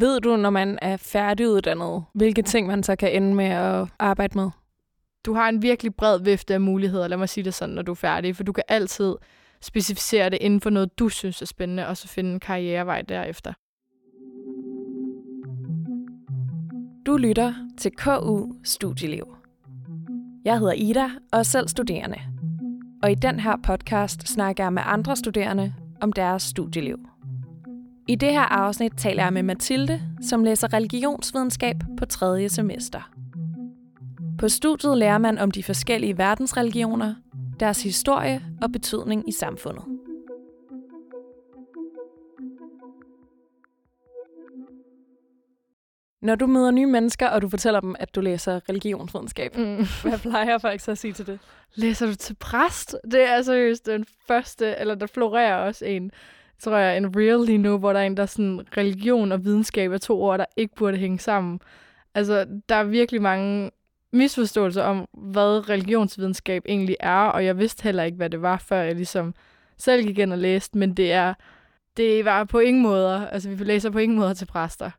Ved du, når man er færdiguddannet, hvilke ting man så kan ende med at arbejde med? Du har en virkelig bred vifte af muligheder, lad mig sige det sådan, når du er færdig, for du kan altid specificere det inden for noget, du synes er spændende, og så finde en karrierevej derefter. Du lytter til KU Studieliv. Jeg hedder Ida og er selv studerende. Og i den her podcast snakker jeg med andre studerende om deres studieliv. I det her afsnit taler jeg med Mathilde, som læser religionsvidenskab på tredje semester. På studiet lærer man om de forskellige verdensreligioner, deres historie og betydning i samfundet. Når du møder nye mennesker, og du fortæller dem, at du læser religionsvidenskab, mm. hvad plejer folk så at sige til det? Læser du til præst? Det er seriøst den første, eller der florerer også en, tror jeg, en real lige nu, hvor der er en, der sådan, religion og videnskab er to ord, der ikke burde hænge sammen. Altså, der er virkelig mange misforståelser om, hvad religionsvidenskab egentlig er, og jeg vidste heller ikke, hvad det var, før jeg ligesom selv gik ind og læste, men det er, det var på ingen måder, altså vi læser på ingen måder til præster.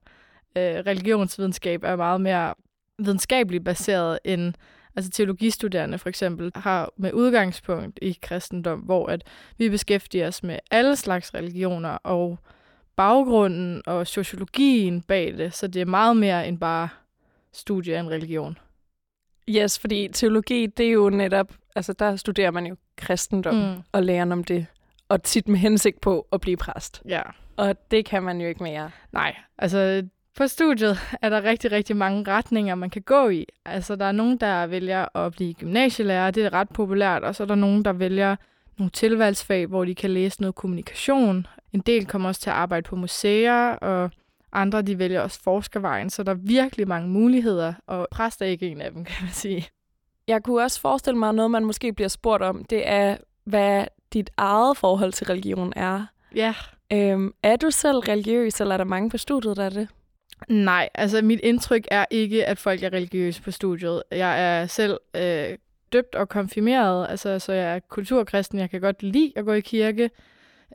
Øh, religionsvidenskab er meget mere videnskabeligt baseret end altså teologistuderende for eksempel, har med udgangspunkt i kristendom, hvor at vi beskæftiger os med alle slags religioner og baggrunden og sociologien bag det, så det er meget mere end bare studie af en religion. Yes, fordi teologi, det er jo netop, altså der studerer man jo kristendom mm. og lærer om det, og tit med hensigt på at blive præst. Ja. Og det kan man jo ikke mere. Nej, altså på studiet er der rigtig, rigtig mange retninger, man kan gå i. Altså, der er nogen, der vælger at blive gymnasielærer, det er ret populært, og så er der nogen, der vælger nogle tilvalgsfag, hvor de kan læse noget kommunikation. En del kommer også til at arbejde på museer, og andre de vælger også forskervejen, så der er virkelig mange muligheder, og præst er ikke en af dem, kan man sige. Jeg kunne også forestille mig, noget, man måske bliver spurgt om, det er, hvad dit eget forhold til religion er. Ja. Øhm, er du selv religiøs, eller er der mange på studiet, der er det? Nej, altså mit indtryk er ikke, at folk er religiøse på studiet. Jeg er selv øh, døbt og konfirmeret, altså, så jeg er kulturkristen. Jeg kan godt lide at gå i kirke.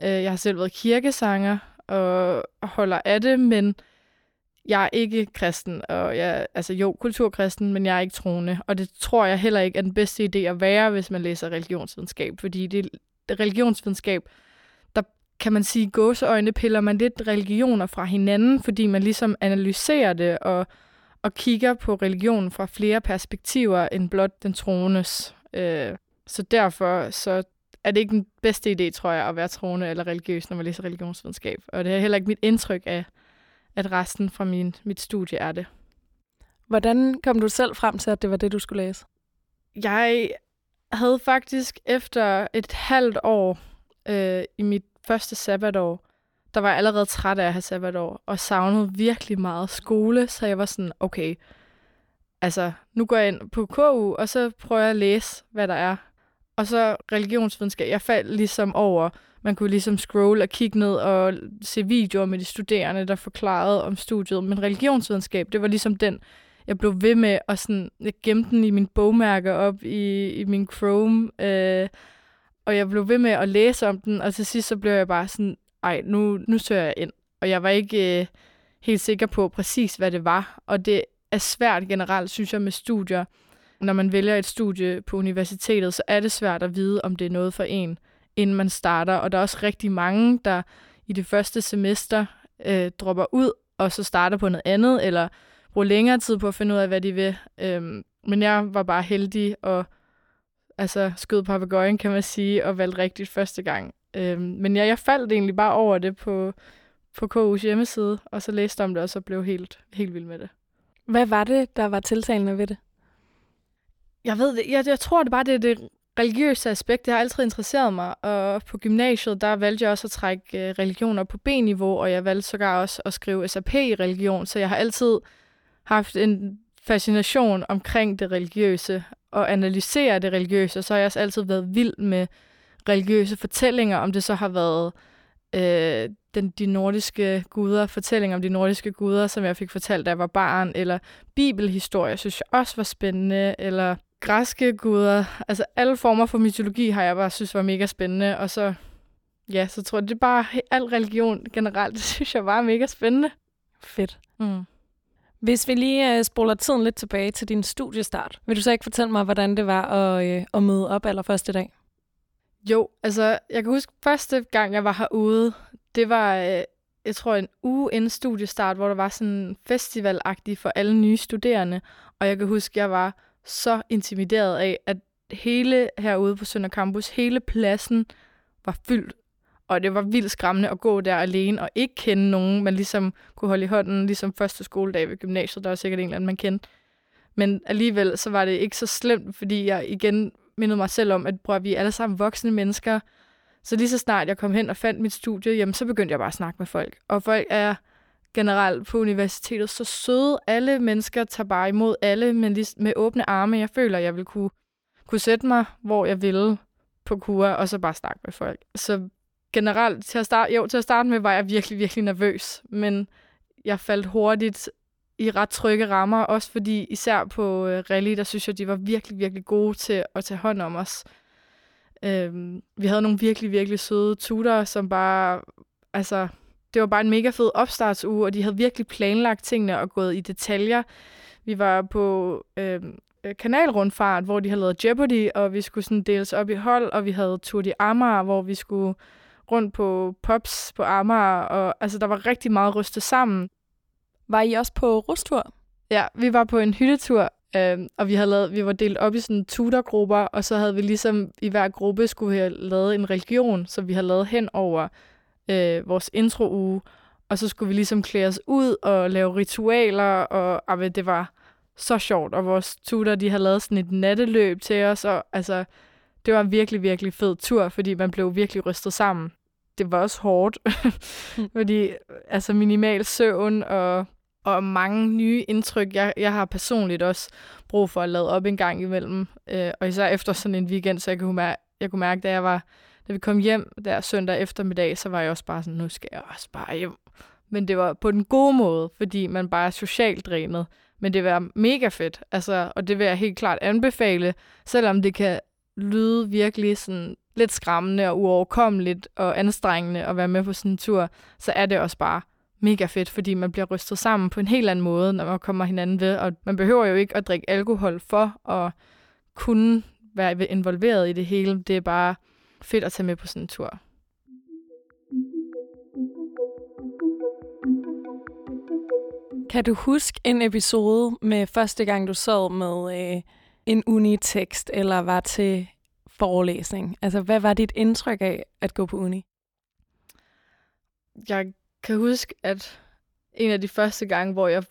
Øh, jeg har selv været kirkesanger og holder af det, men jeg er ikke kristen, og jeg, altså jo, kulturkristen, men jeg er ikke troende. Og det tror jeg heller ikke er den bedste idé at være, hvis man læser religionsvidenskab, fordi det, det religionsvidenskab kan man sige, gåseøjne piller man lidt religioner fra hinanden, fordi man ligesom analyserer det og, og kigger på religionen fra flere perspektiver end blot den troendes. Øh, så derfor så er det ikke den bedste idé, tror jeg, at være troende eller religiøs, når man læser religionsvidenskab. Og det er heller ikke mit indtryk af, at resten fra min, mit studie er det. Hvordan kom du selv frem til, at det var det, du skulle læse? Jeg havde faktisk efter et halvt år øh, i mit første sabbatår, der var jeg allerede træt af at have sabbatår, og savnede virkelig meget skole, så jeg var sådan, okay, altså, nu går jeg ind på KU, og så prøver jeg at læse, hvad der er. Og så religionsvidenskab, jeg faldt ligesom over, man kunne ligesom scroll og kigge ned og se videoer med de studerende, der forklarede om studiet. Men religionsvidenskab, det var ligesom den, jeg blev ved med, og sådan, jeg gemte den i min bogmærker op i, i min Chrome, øh, og jeg blev ved med at læse om den, og til sidst så blev jeg bare sådan, ej, nu, nu søger jeg ind. Og jeg var ikke øh, helt sikker på præcis, hvad det var. Og det er svært generelt, synes jeg, med studier. Når man vælger et studie på universitetet, så er det svært at vide, om det er noget for en, inden man starter. Og der er også rigtig mange, der i det første semester øh, dropper ud, og så starter på noget andet, eller bruger længere tid på at finde ud af, hvad de vil. Øhm, men jeg var bare heldig og altså skød papegøjen, kan man sige, og valgte rigtigt første gang. Øhm, men ja, jeg faldt egentlig bare over det på, på KU's hjemmeside, og så læste om det, og så blev helt, helt vild med det. Hvad var det, der var tiltalende ved det? Jeg ved det. Jeg, jeg tror det bare, det er det religiøse aspekt. Det har altid interesseret mig, og på gymnasiet, der valgte jeg også at trække øh, religioner på B-niveau, og jeg valgte sågar også at skrive SAP i religion, så jeg har altid haft en fascination omkring det religiøse, og analysere det religiøse, så har jeg også altid været vild med religiøse fortællinger, om det så har været øh, den, de nordiske guder, fortællinger om de nordiske guder, som jeg fik fortalt, da jeg var barn, eller bibelhistorie, synes jeg også var spændende, eller græske guder. Altså alle former for mytologi har jeg bare synes var mega spændende, og så, ja, så tror jeg, det er bare al religion generelt, det synes jeg var mega spændende. Fedt. Mm. Hvis vi lige øh, spoler tiden lidt tilbage til din studiestart, vil du så ikke fortælle mig, hvordan det var at, øh, at møde op allerførste dag? Jo, altså, jeg kan huske, første gang, jeg var herude, det var, øh, jeg tror, en uge inden studiestart, hvor der var sådan festivalagtigt for alle nye studerende. Og jeg kan huske, jeg var så intimideret af, at hele herude på Sønder Campus, hele pladsen var fyldt. Og det var vildt skræmmende at gå der alene og ikke kende nogen, man ligesom kunne holde i hånden, ligesom første skoledag ved gymnasiet. Der var sikkert en eller anden, man kendte. Men alligevel så var det ikke så slemt, fordi jeg igen mindede mig selv om, at bror, vi er alle sammen voksne mennesker. Så lige så snart jeg kom hen og fandt mit studie, jamen, så begyndte jeg bare at snakke med folk. Og folk er generelt på universitetet så søde. Alle mennesker tager bare imod alle men lige, med åbne arme. Jeg føler, jeg vil kunne, kunne sætte mig, hvor jeg ville på kur, og så bare snakke med folk. Så generelt, til at, starte, jo, til at starte med, var jeg virkelig, virkelig nervøs. Men jeg faldt hurtigt i ret trygge rammer, også fordi især på øh, rally, der synes jeg, de var virkelig, virkelig gode til at tage hånd om os. Øhm, vi havde nogle virkelig, virkelig søde tutorer, som bare, altså, det var bare en mega fed opstartsuge, og de havde virkelig planlagt tingene og gået i detaljer. Vi var på øhm, øh, kanalrundfart, hvor de havde lavet Jeopardy, og vi skulle sådan deles op i hold, og vi havde Tour de Amager, hvor vi skulle rundt på Pops på Amager, og altså, der var rigtig meget rystet sammen. Var I også på rustur? Ja, vi var på en hyttetur, øh, og vi, havde lavet, vi var delt op i sådan tutorgrupper, og så havde vi ligesom i hver gruppe skulle have lavet en religion, som vi havde lavet hen over øh, vores introuge, og så skulle vi ligesom klæde os ud og lave ritualer, og ah, det var så sjovt, og vores tutor, de havde lavet sådan et natteløb til os, og altså, det var en virkelig, virkelig fed tur, fordi man blev virkelig rystet sammen. Det var også hårdt, fordi altså minimal søvn og og mange nye indtryk. Jeg, jeg har personligt også brug for at lade op en gang imellem, øh, og især efter sådan en weekend, så jeg kunne, mærke, jeg kunne mærke, da jeg var, da vi kom hjem der søndag eftermiddag, så var jeg også bare sådan, nu skal jeg også bare hjem. Men det var på den gode måde, fordi man bare er socialt drænet. Men det var mega fedt, altså, og det vil jeg helt klart anbefale, selvom det kan lyde virkelig sådan lidt skræmmende og uoverkommeligt og anstrengende at være med på sådan en tur, så er det også bare mega fedt, fordi man bliver rystet sammen på en helt anden måde, når man kommer hinanden ved. Og man behøver jo ikke at drikke alkohol for at kunne være involveret i det hele. Det er bare fedt at tage med på sådan en tur. Kan du huske en episode med første gang, du sad med øh, en unitekst eller var til forelæsning? Altså, hvad var dit indtryk af at gå på uni? Jeg kan huske, at en af de første gange, hvor jeg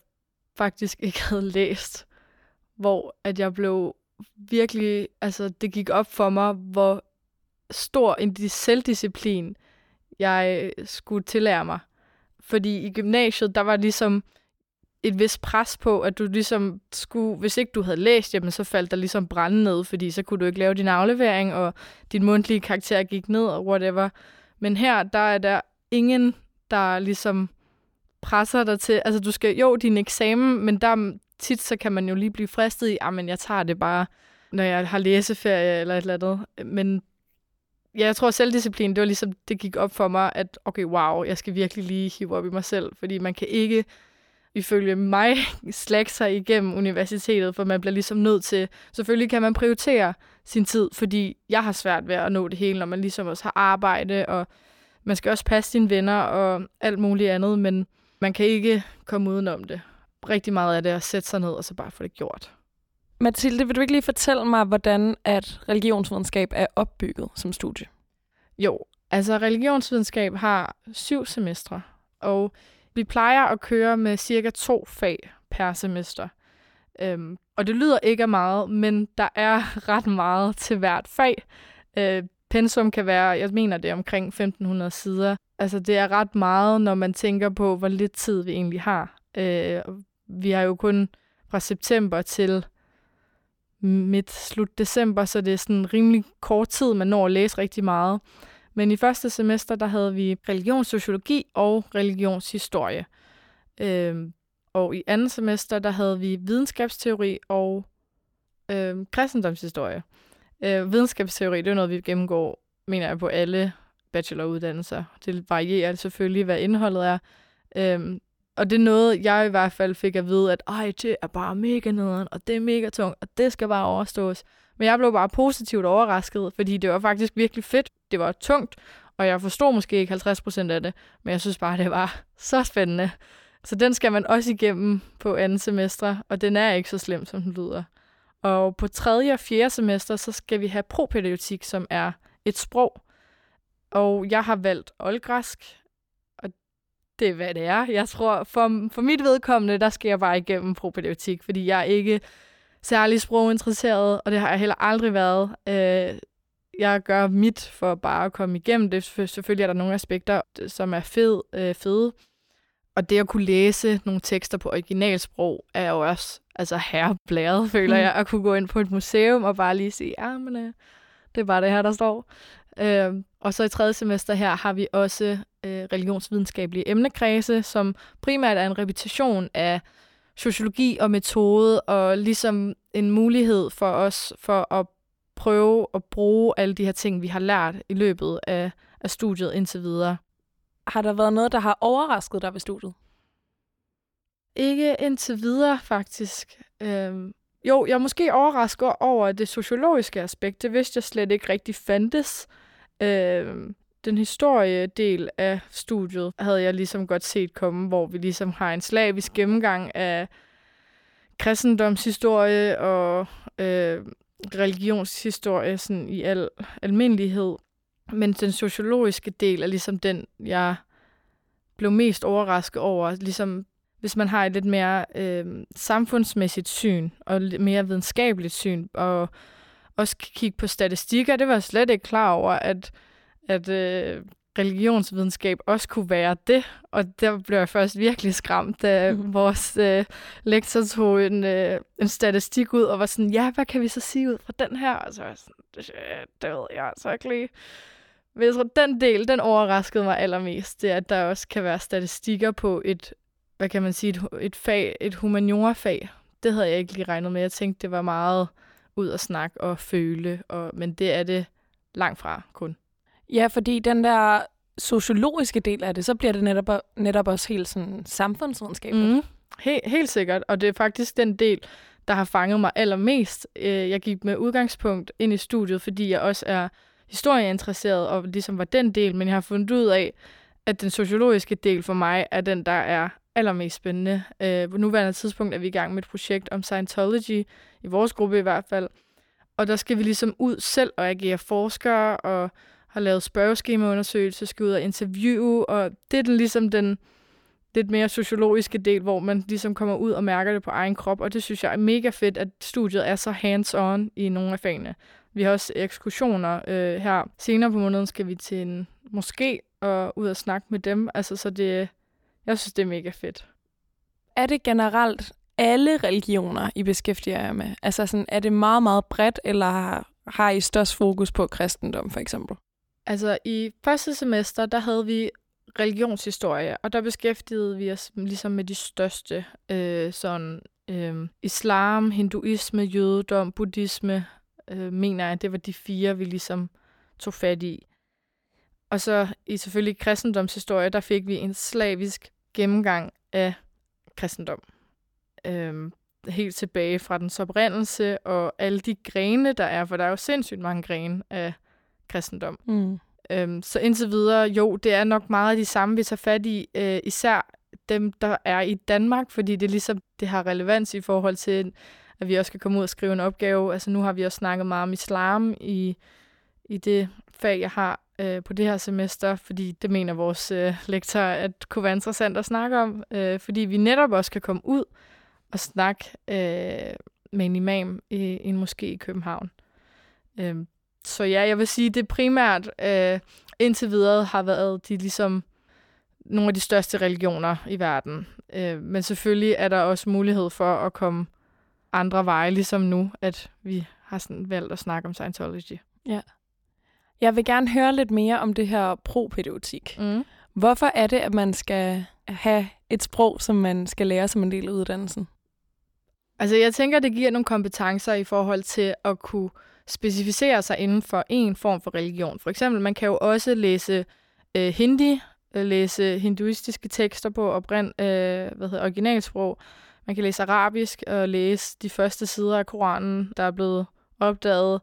faktisk ikke havde læst, hvor at jeg blev virkelig, altså det gik op for mig, hvor stor en selvdisciplin jeg øh, skulle tillære mig. Fordi i gymnasiet, der var ligesom et vis pres på, at du ligesom skulle, hvis ikke du havde læst, jamen så faldt der ligesom brænde ned, fordi så kunne du ikke lave din aflevering, og din mundtlige karakter gik ned, og whatever. Men her, der er der ingen der ligesom presser dig til, altså du skal jo din eksamen, men der tit så kan man jo lige blive fristet i, ah, men jeg tager det bare, når jeg har læseferie eller et eller andet. Men ja, jeg tror selvdisciplin, det var ligesom, det gik op for mig, at okay, wow, jeg skal virkelig lige hive op i mig selv, fordi man kan ikke ifølge mig slække sig igennem universitetet, for man bliver ligesom nødt til, selvfølgelig kan man prioritere sin tid, fordi jeg har svært ved at nå det hele, når man ligesom også har arbejde og man skal også passe sine venner og alt muligt andet, men man kan ikke komme udenom det. Rigtig meget af det at sætte sig ned og så bare få det gjort. Mathilde, vil du ikke lige fortælle mig, hvordan at religionsvidenskab er opbygget som studie? Jo, altså religionsvidenskab har syv semestre, og vi plejer at køre med cirka to fag per semester. Øhm, og det lyder ikke af meget, men der er ret meget til hvert fag. Øh, pensum kan være, jeg mener det er omkring 1500 sider. Altså det er ret meget, når man tænker på, hvor lidt tid vi egentlig har. Øh, vi har jo kun fra september til midt slut december, så det er sådan rimelig kort tid, man når at læse rigtig meget. Men i første semester, der havde vi religionssociologi og religionshistorie. Øh, og i andet semester, der havde vi videnskabsteori og øh, kristendomshistorie. Øh, videnskabsteori, det er noget, vi gennemgår, mener jeg, på alle bacheloruddannelser. Det varierer selvfølgelig, hvad indholdet er. Øh, Og det er noget, jeg i hvert fald fik at vide, at ej, det er bare mega nederen, og det er mega tungt, og det skal bare overstås. Men jeg blev bare positivt overrasket, fordi det var faktisk virkelig fedt. Det var tungt, og jeg forstod måske ikke 50% af det, men jeg synes bare, det var så spændende. Så den skal man også igennem på andet semester, og den er ikke så slem, som den lyder. Og på tredje og fjerde semester, så skal vi have propædagogik, som er et sprog. Og jeg har valgt oldgræsk, og det er, hvad det er. Jeg tror, for, for mit vedkommende, der skal jeg bare igennem propædagogik, fordi jeg er ikke særlig sproginteresseret, og det har jeg heller aldrig været. Øh, jeg gør mit for bare at komme igennem det. Selvfølgelig er der nogle aspekter, som er fed, øh, fede. Og det at kunne læse nogle tekster på originalsprog er jo også altså herreblæret, føler mm. jeg, at kunne gå ind på et museum og bare lige sige, ja, men øh, det er bare det her, der står. Øh, og så i tredje semester her har vi også øh, religionsvidenskabelige emnekredse, som primært er en repetition af sociologi og metode, og ligesom en mulighed for os for at prøve at bruge alle de her ting, vi har lært i løbet af, af studiet indtil videre. Har der været noget, der har overrasket dig ved studiet? Ikke indtil videre, faktisk. Øhm, jo, jeg er måske overrasket over det sociologiske aspekt. Det vidste jeg slet ikke rigtig fandtes. Øhm, den historiedel af studiet havde jeg ligesom godt set komme, hvor vi ligesom har en slavisk gennemgang af kristendomshistorie og øh, religionshistorie sådan i al almindelighed. Men den sociologiske del er ligesom den, jeg blev mest overrasket over. Ligesom hvis man har et lidt mere øh, samfundsmæssigt syn og lidt mere videnskabeligt syn, og også kigge på statistikker. Det var jeg slet ikke klar over, at, at øh, religionsvidenskab også kunne være det. Og der blev jeg først virkelig skræmt, da mm. vores øh, lektor tog en, øh, en statistik ud og var sådan, ja, hvad kan vi så sige ud fra den her? Og så var jeg sådan, det, det ved jeg altså ikke lige. Men jeg tror, den del, den overraskede mig allermest, det er, at der også kan være statistikker på et, hvad kan man sige, et, et fag, et humaniora-fag. Det havde jeg ikke lige regnet med. Jeg tænkte, det var meget ud at snakke og føle, og, men det er det langt fra kun. Ja, fordi den der sociologiske del af det, så bliver det netop, netop også helt sådan samfundsvidenskabeligt. Mm. He- helt sikkert, og det er faktisk den del, der har fanget mig allermest. Øh, jeg gik med udgangspunkt ind i studiet, fordi jeg også er historieinteresseret, og ligesom var den del, men jeg har fundet ud af, at den sociologiske del for mig er den, der er allermest spændende. Øh, på nuværende tidspunkt er vi i gang med et projekt om Scientology, i vores gruppe i hvert fald. Og der skal vi ligesom ud selv og agere forskere, og har lavet spørgeskemaundersøgelser, skal ud og interviewe, og det er den, ligesom den lidt mere sociologiske del, hvor man ligesom kommer ud og mærker det på egen krop, og det synes jeg er mega fedt, at studiet er så hands-on i nogle af fagene. Vi har også ekskursioner øh, her. Senere på måneden skal vi til en moské og ud og snakke med dem. Altså, så det, jeg synes, det er mega fedt. Er det generelt alle religioner, I beskæftiger jer med? Altså, sådan, er det meget, meget bredt, eller har, har I størst fokus på kristendom, for eksempel? Altså, i første semester, der havde vi religionshistorie, og der beskæftigede vi os ligesom med de største, øh, sådan øh, islam, hinduisme, jødedom, buddhisme, øh, mener jeg, det var de fire, vi ligesom tog fat i. Og så i selvfølgelig kristendomshistorie, der fik vi en slavisk gennemgang af kristendom. Øh, helt tilbage fra dens oprindelse og alle de grene, der er, for der er jo sindssygt mange grene af kristendom. Mm. Øhm, så indtil videre, jo, det er nok meget af de samme, vi tager fat i, øh, især dem, der er i Danmark, fordi det ligesom det har relevans i forhold til, at vi også skal komme ud og skrive en opgave. Altså nu har vi også snakket meget om islam i, i det fag, jeg har øh, på det her semester, fordi det mener vores øh, lektor, at kunne være interessant at snakke om, øh, fordi vi netop også kan komme ud og snakke øh, med en imam i, en moské i København. Øh, så ja, jeg vil sige, det primært øh, indtil videre har været de ligesom nogle af de største religioner i verden. Øh, men selvfølgelig er der også mulighed for at komme andre veje, ligesom nu, at vi har sådan valgt at snakke om Scientology. Ja. Jeg vil gerne høre lidt mere om det her propædagogik. Mm. Hvorfor er det, at man skal have et sprog, som man skal lære som en del af uddannelsen? Altså, jeg tænker, det giver nogle kompetencer i forhold til at kunne specificere sig inden for en form for religion. For eksempel, man kan jo også læse øh, hindi, øh, læse hinduistiske tekster på oprind, øh, hvad hedder, originalsprog. Man kan læse arabisk og læse de første sider af Koranen, der er blevet opdaget,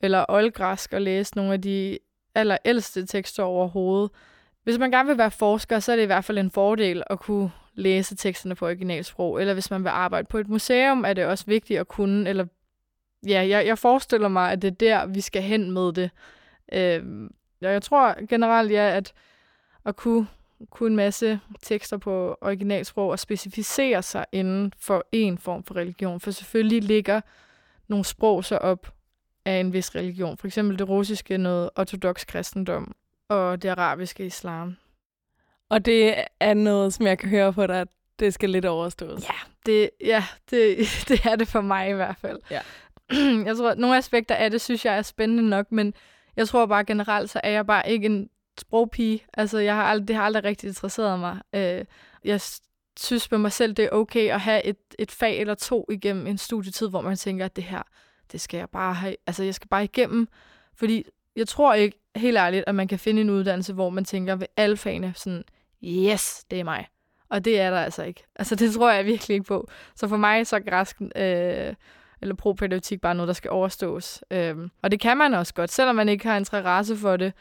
eller oldgræsk og læse nogle af de allerældste tekster overhovedet. Hvis man gerne vil være forsker, så er det i hvert fald en fordel at kunne læse teksterne på originalsprog. Eller hvis man vil arbejde på et museum, er det også vigtigt at kunne, eller ja, jeg, jeg forestiller mig, at det er der, vi skal hen med det. Øh, jeg tror generelt, ja, at at kunne, kunne en masse tekster på originalsprog og specificere sig inden for en form for religion. For selvfølgelig ligger nogle sprog så op af en vis religion. For eksempel det russiske noget ortodox kristendom, og det arabiske islam. Og det er noget, som jeg kan høre på dig, det skal lidt overstås. Ja, det, ja det, det er det for mig i hvert fald. Ja. Jeg tror, at nogle aspekter af det, synes jeg er spændende nok, men jeg tror bare generelt, så er jeg bare ikke en sprogpige. Altså, jeg har aldrig, det har aldrig rigtig interesseret mig. Øh, jeg synes med mig selv, det er okay at have et, et fag eller to igennem en studietid, hvor man tænker, at det her, det skal jeg bare have. Altså, jeg skal bare igennem. Fordi jeg tror ikke, helt ærligt, at man kan finde en uddannelse, hvor man tænker ved alle fagene sådan, yes, det er mig. Og det er der altså ikke. Altså, det tror jeg virkelig ikke på. Så for mig så er græsk øh, eller propædeutik bare noget, der skal overstås. Øhm, og det kan man også godt, selvom man ikke har interesse for det.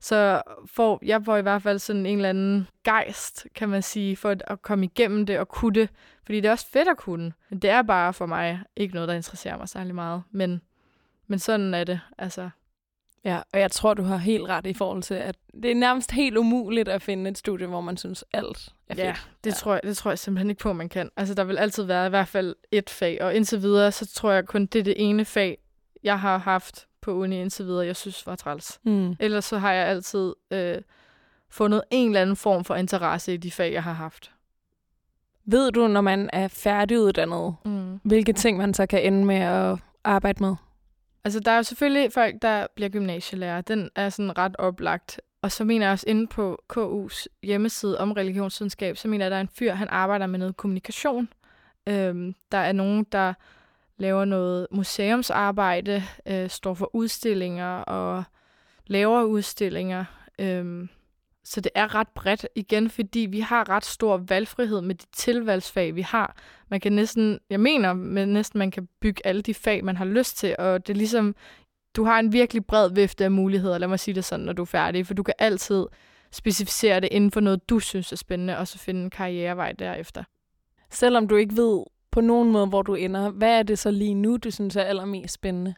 Så får, jeg får i hvert fald sådan en eller anden gejst, kan man sige, for at, at komme igennem det og kunne det. Fordi det er også fedt at kunne. Men det er bare for mig ikke noget, der interesserer mig særlig meget. Men, men sådan er det. Altså, Ja, og jeg tror, du har helt ret i forhold til, at det er nærmest helt umuligt at finde et studie, hvor man synes, alt er fedt. Ja, det, ja. Tror jeg, det tror jeg simpelthen ikke på, man kan. Altså, der vil altid være i hvert fald et fag, og indtil videre, så tror jeg kun, det er det ene fag, jeg har haft på uni indtil videre, jeg synes var træls. Mm. Ellers så har jeg altid øh, fundet en eller anden form for interesse i de fag, jeg har haft. Ved du, når man er færdiguddannet, mm. hvilke ting man så kan ende med at arbejde med? Altså, der er jo selvfølgelig folk, der bliver gymnasielærer. Den er sådan ret oplagt. Og så mener jeg også inde på KU's hjemmeside om religionsvidenskab, så mener jeg, at der er en fyr, han arbejder med noget kommunikation. Øhm, der er nogen, der laver noget museumsarbejde, øh, står for udstillinger og laver udstillinger. Øhm, så det er ret bredt igen, fordi vi har ret stor valgfrihed med de tilvalgsfag, vi har. Man kan næsten, jeg mener, men næsten man kan bygge alle de fag, man har lyst til, og det er ligesom, du har en virkelig bred vifte af muligheder, lad mig sige det sådan, når du er færdig, for du kan altid specificere det inden for noget, du synes er spændende, og så finde en karrierevej derefter. Selvom du ikke ved på nogen måde, hvor du ender, hvad er det så lige nu, du synes er allermest spændende?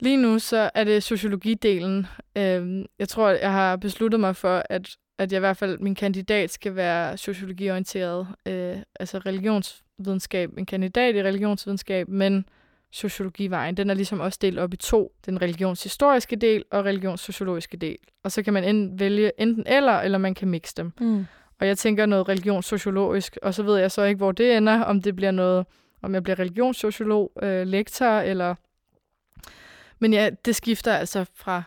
Lige nu så er det sociologidelen. Øhm, jeg tror, jeg har besluttet mig for, at, at jeg i hvert fald, min kandidat skal være sociologiorienteret, øh, altså religionsvidenskab, en kandidat i religionsvidenskab, men sociologivejen, den er ligesom også delt op i to. Den religionshistoriske del og religionssociologiske del. Og så kan man enten vælge enten eller, eller man kan mixe dem. Mm. Og jeg tænker noget religionssociologisk, og så ved jeg så ikke, hvor det ender, om det bliver noget, om jeg bliver religionssociolog, øh, lektor, eller men ja, det skifter altså fra,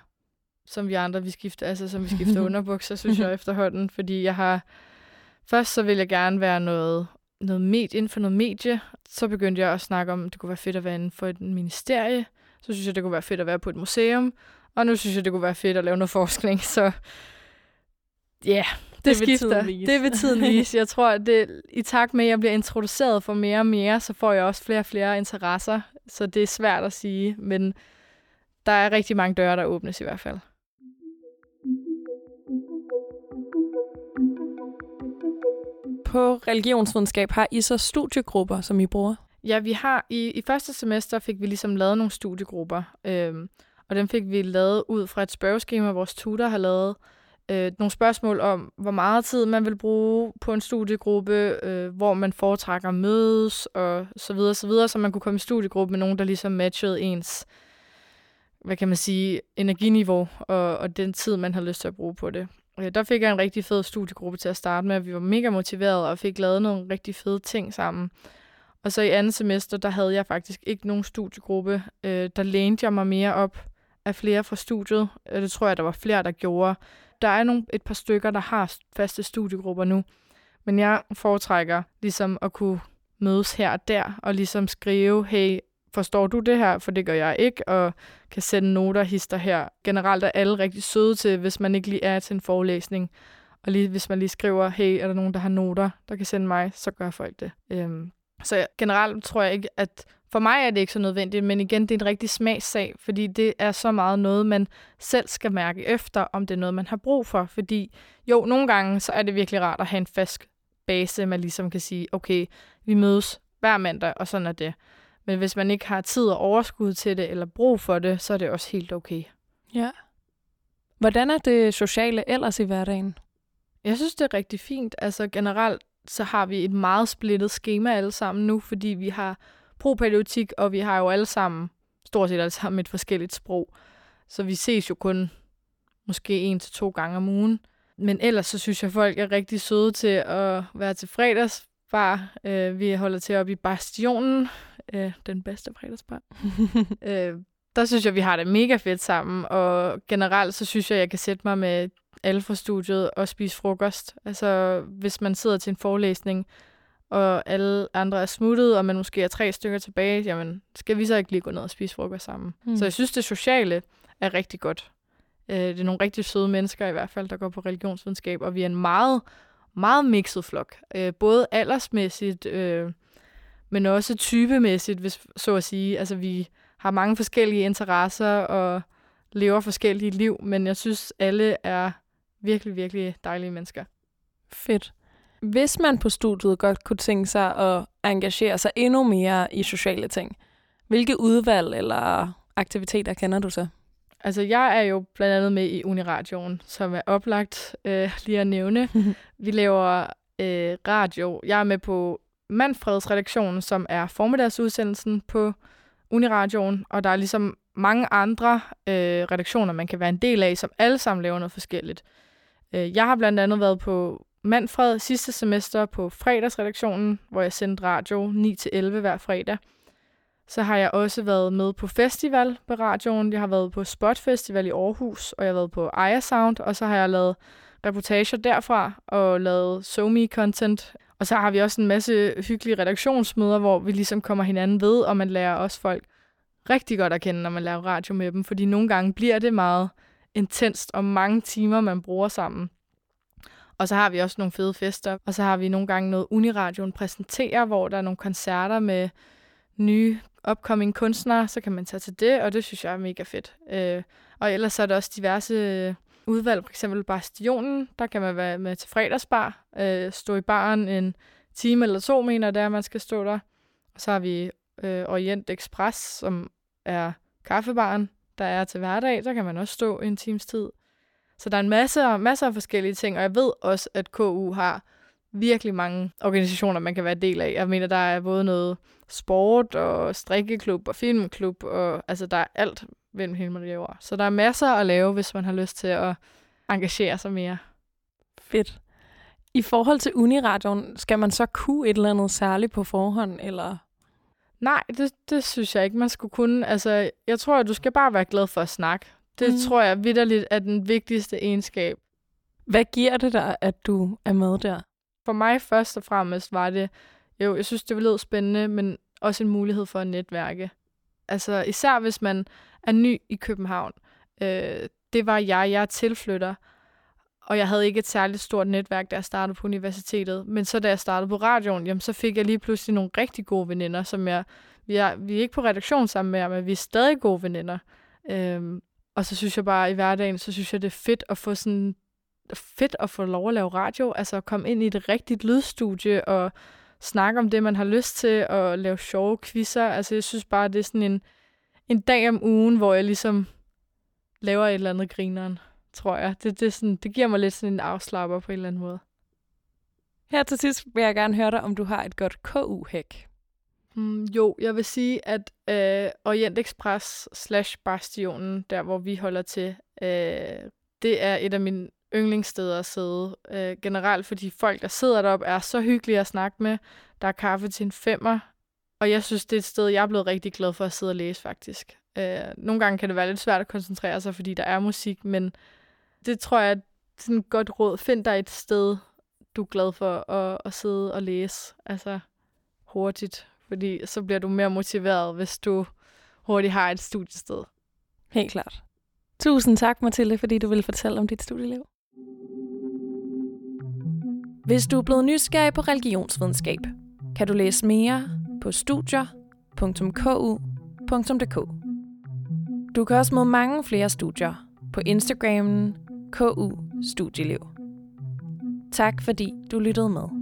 som vi andre, vi skifter, altså som vi skifter underbukser, synes jeg efterhånden, fordi jeg har, først så vil jeg gerne være noget, noget medie, inden for noget medie, så begyndte jeg at snakke om, at det kunne være fedt at være inden for et ministerie, så synes jeg, det kunne være fedt at være på et museum, og nu synes jeg, det kunne være fedt at lave noget forskning, så ja, yeah, det, det skifter. Det vil tiden vise. Jeg tror, at det, i takt med, at jeg bliver introduceret for mere og mere, så får jeg også flere og flere interesser, så det er svært at sige, men der er rigtig mange døre, der åbnes i hvert fald. På religionsvidenskab har I så studiegrupper, som I bruger? Ja, vi har i, i første semester fik vi ligesom lavet nogle studiegrupper, øhm, og dem fik vi lavet ud fra et spørgeskema, vores tutor har lavet. Øh, nogle spørgsmål om, hvor meget tid man vil bruge på en studiegruppe, øh, hvor man foretrækker mødes og så videre, så videre, så man kunne komme i studiegruppe med nogen, der ligesom matchede ens hvad kan man sige, energiniveau og, og den tid, man har lyst til at bruge på det. Øh, der fik jeg en rigtig fed studiegruppe til at starte med, og vi var mega motiverede og fik lavet nogle rigtig fede ting sammen. Og så i andet semester, der havde jeg faktisk ikke nogen studiegruppe. Øh, der lænede jeg mig mere op af flere fra studiet. Det tror jeg, der var flere, der gjorde. Der er nogle, et par stykker, der har faste studiegrupper nu. Men jeg foretrækker ligesom at kunne mødes her og der, og ligesom skrive, hey, forstår du det her, for det gør jeg ikke, og kan sende noter hister her. Generelt er alle rigtig søde til, hvis man ikke lige er til en forelæsning, Og lige, hvis man lige skriver, hey, er der nogen, der har noter, der kan sende mig, så gør folk det. Øhm, så generelt tror jeg ikke, at for mig er det ikke så nødvendigt, men igen, det er en rigtig smagssag, fordi det er så meget noget, man selv skal mærke efter, om det er noget, man har brug for. Fordi jo, nogle gange, så er det virkelig rart at have en fast base, man ligesom kan sige, okay, vi mødes hver mandag, og sådan er det. Men hvis man ikke har tid og overskud til det, eller brug for det, så er det også helt okay. Ja. Hvordan er det sociale ellers i hverdagen? Jeg synes, det er rigtig fint. Altså generelt, så har vi et meget splittet schema alle sammen nu, fordi vi har propædeutik, og vi har jo alle sammen, stort set alle sammen, et forskelligt sprog. Så vi ses jo kun måske en til to gange om ugen. Men ellers så synes jeg, at folk er rigtig søde til at være til fredagsbar. Øh, vi holder til op i Bastionen, øh, den bedste fredagsbar. øh, der synes jeg, vi har det mega fedt sammen, og generelt så synes jeg, jeg kan sætte mig med alle fra studiet og spise frokost. Altså, hvis man sidder til en forelæsning, og alle andre er smuttet, og man måske er tre stykker tilbage, jamen, skal vi så ikke lige gå ned og spise frokost sammen? Mm. Så jeg synes, det sociale er rigtig godt. Øh, det er nogle rigtig søde mennesker i hvert fald, der går på religionsvidenskab, og vi er en meget, meget mixet flok. Øh, både aldersmæssigt, øh, men også typemæssigt, hvis så at sige. Altså, vi har mange forskellige interesser og lever forskellige liv, men jeg synes, alle er virkelig, virkelig dejlige mennesker. Fedt. Hvis man på studiet godt kunne tænke sig at engagere sig endnu mere i sociale ting, hvilke udvalg eller aktiviteter kender du så? Altså, jeg er jo blandt andet med i Uniradioen, som er oplagt øh, lige at nævne. Vi laver øh, radio. Jeg er med på Manfreds redaktion, som er formiddagsudsendelsen på Uniradioen, og der er ligesom mange andre øh, redaktioner, man kan være en del af, som alle sammen laver noget forskelligt. Øh, jeg har blandt andet været på Manfred sidste semester på fredagsredaktionen, hvor jeg sendte radio 9-11 hver fredag. Så har jeg også været med på festival på radioen. Jeg har været på Spot Festival i Aarhus, og jeg har været på Aya Sound, og så har jeg lavet reportager derfra og lavet SoMe content. Og så har vi også en masse hyggelige redaktionsmøder, hvor vi ligesom kommer hinanden ved, og man lærer også folk rigtig godt at kende, når man laver radio med dem, fordi nogle gange bliver det meget intenst og mange timer, man bruger sammen. Og så har vi også nogle fede fester, og så har vi nogle gange noget Uniradioen præsenterer, hvor der er nogle koncerter med nye upcoming kunstnere, så kan man tage til det, og det synes jeg er mega fedt. Øh, og ellers er der også diverse udvalg, for eksempel Bastionen, der kan man være med til fredagsbar, øh, stå i baren en time eller to, mener det er, man skal stå der. Og så har vi øh, Orient Express, som er kaffebaren, der er til hverdag, der kan man også stå en times tid. Så der er en masse, masser af forskellige ting, og jeg ved også, at KU har virkelig mange organisationer, man kan være del af. Jeg mener, der er både noget sport og strikkeklub og filmklub, og altså der er alt mellem himmel og jord. Så der er masser at lave, hvis man har lyst til at engagere sig mere. Fedt. I forhold til Uniradioen, skal man så kunne et eller andet særligt på forhånd, eller? Nej, det, det synes jeg ikke, man skulle kunne. Altså, jeg tror, at du skal bare være glad for at snakke. Det mm. tror jeg vidderligt er den vigtigste egenskab. Hvad giver det dig, at du er med der? For mig først og fremmest var det, jo, jeg synes, det lød spændende, men også en mulighed for at netværke. Altså især hvis man er ny i København. Øh, det var jeg, jeg er tilflytter, og jeg havde ikke et særligt stort netværk, da jeg startede på universitetet. Men så da jeg startede på radioen, jamen, så fik jeg lige pludselig nogle rigtig gode veninder, som jeg, vi er, vi er ikke på redaktion sammen med, men vi er stadig gode veninder. Øhm, og så synes jeg bare, i hverdagen, så synes jeg, det er fedt at få sådan fedt at få lov at lave radio, altså at komme ind i et rigtigt lydstudie og snakke om det, man har lyst til, og lave sjove quizzer. Altså jeg synes bare, det er sådan en, en dag om ugen, hvor jeg ligesom laver et eller andet grineren, tror jeg. Det, det, er sådan, det giver mig lidt sådan en afslapper på en eller anden måde. Her til sidst vil jeg gerne høre dig, om du har et godt KU-hæk. Mm, jo, jeg vil sige, at øh, Orient Express slash Bastionen, der hvor vi holder til, øh, det er et af mine yndlingssted at sidde. Øh, generelt, fordi folk, der sidder deroppe, er så hyggelige at snakke med. Der er kaffe til en femmer. Og jeg synes, det er et sted, jeg er blevet rigtig glad for at sidde og læse, faktisk. Øh, nogle gange kan det være lidt svært at koncentrere sig, fordi der er musik, men det tror jeg er sådan et godt råd. Find dig et sted, du er glad for at, at sidde og læse. Altså hurtigt, fordi så bliver du mere motiveret, hvis du hurtigt har et studiested. Helt klart. Tusind tak, Mathilde, fordi du ville fortælle om dit studieliv. Hvis du er blevet nysgerrig på religionsvidenskab, kan du læse mere på studier.ku.dk. Du kan også møde mange flere studier på Instagramen KU Studieliv. Tak fordi du lyttede med.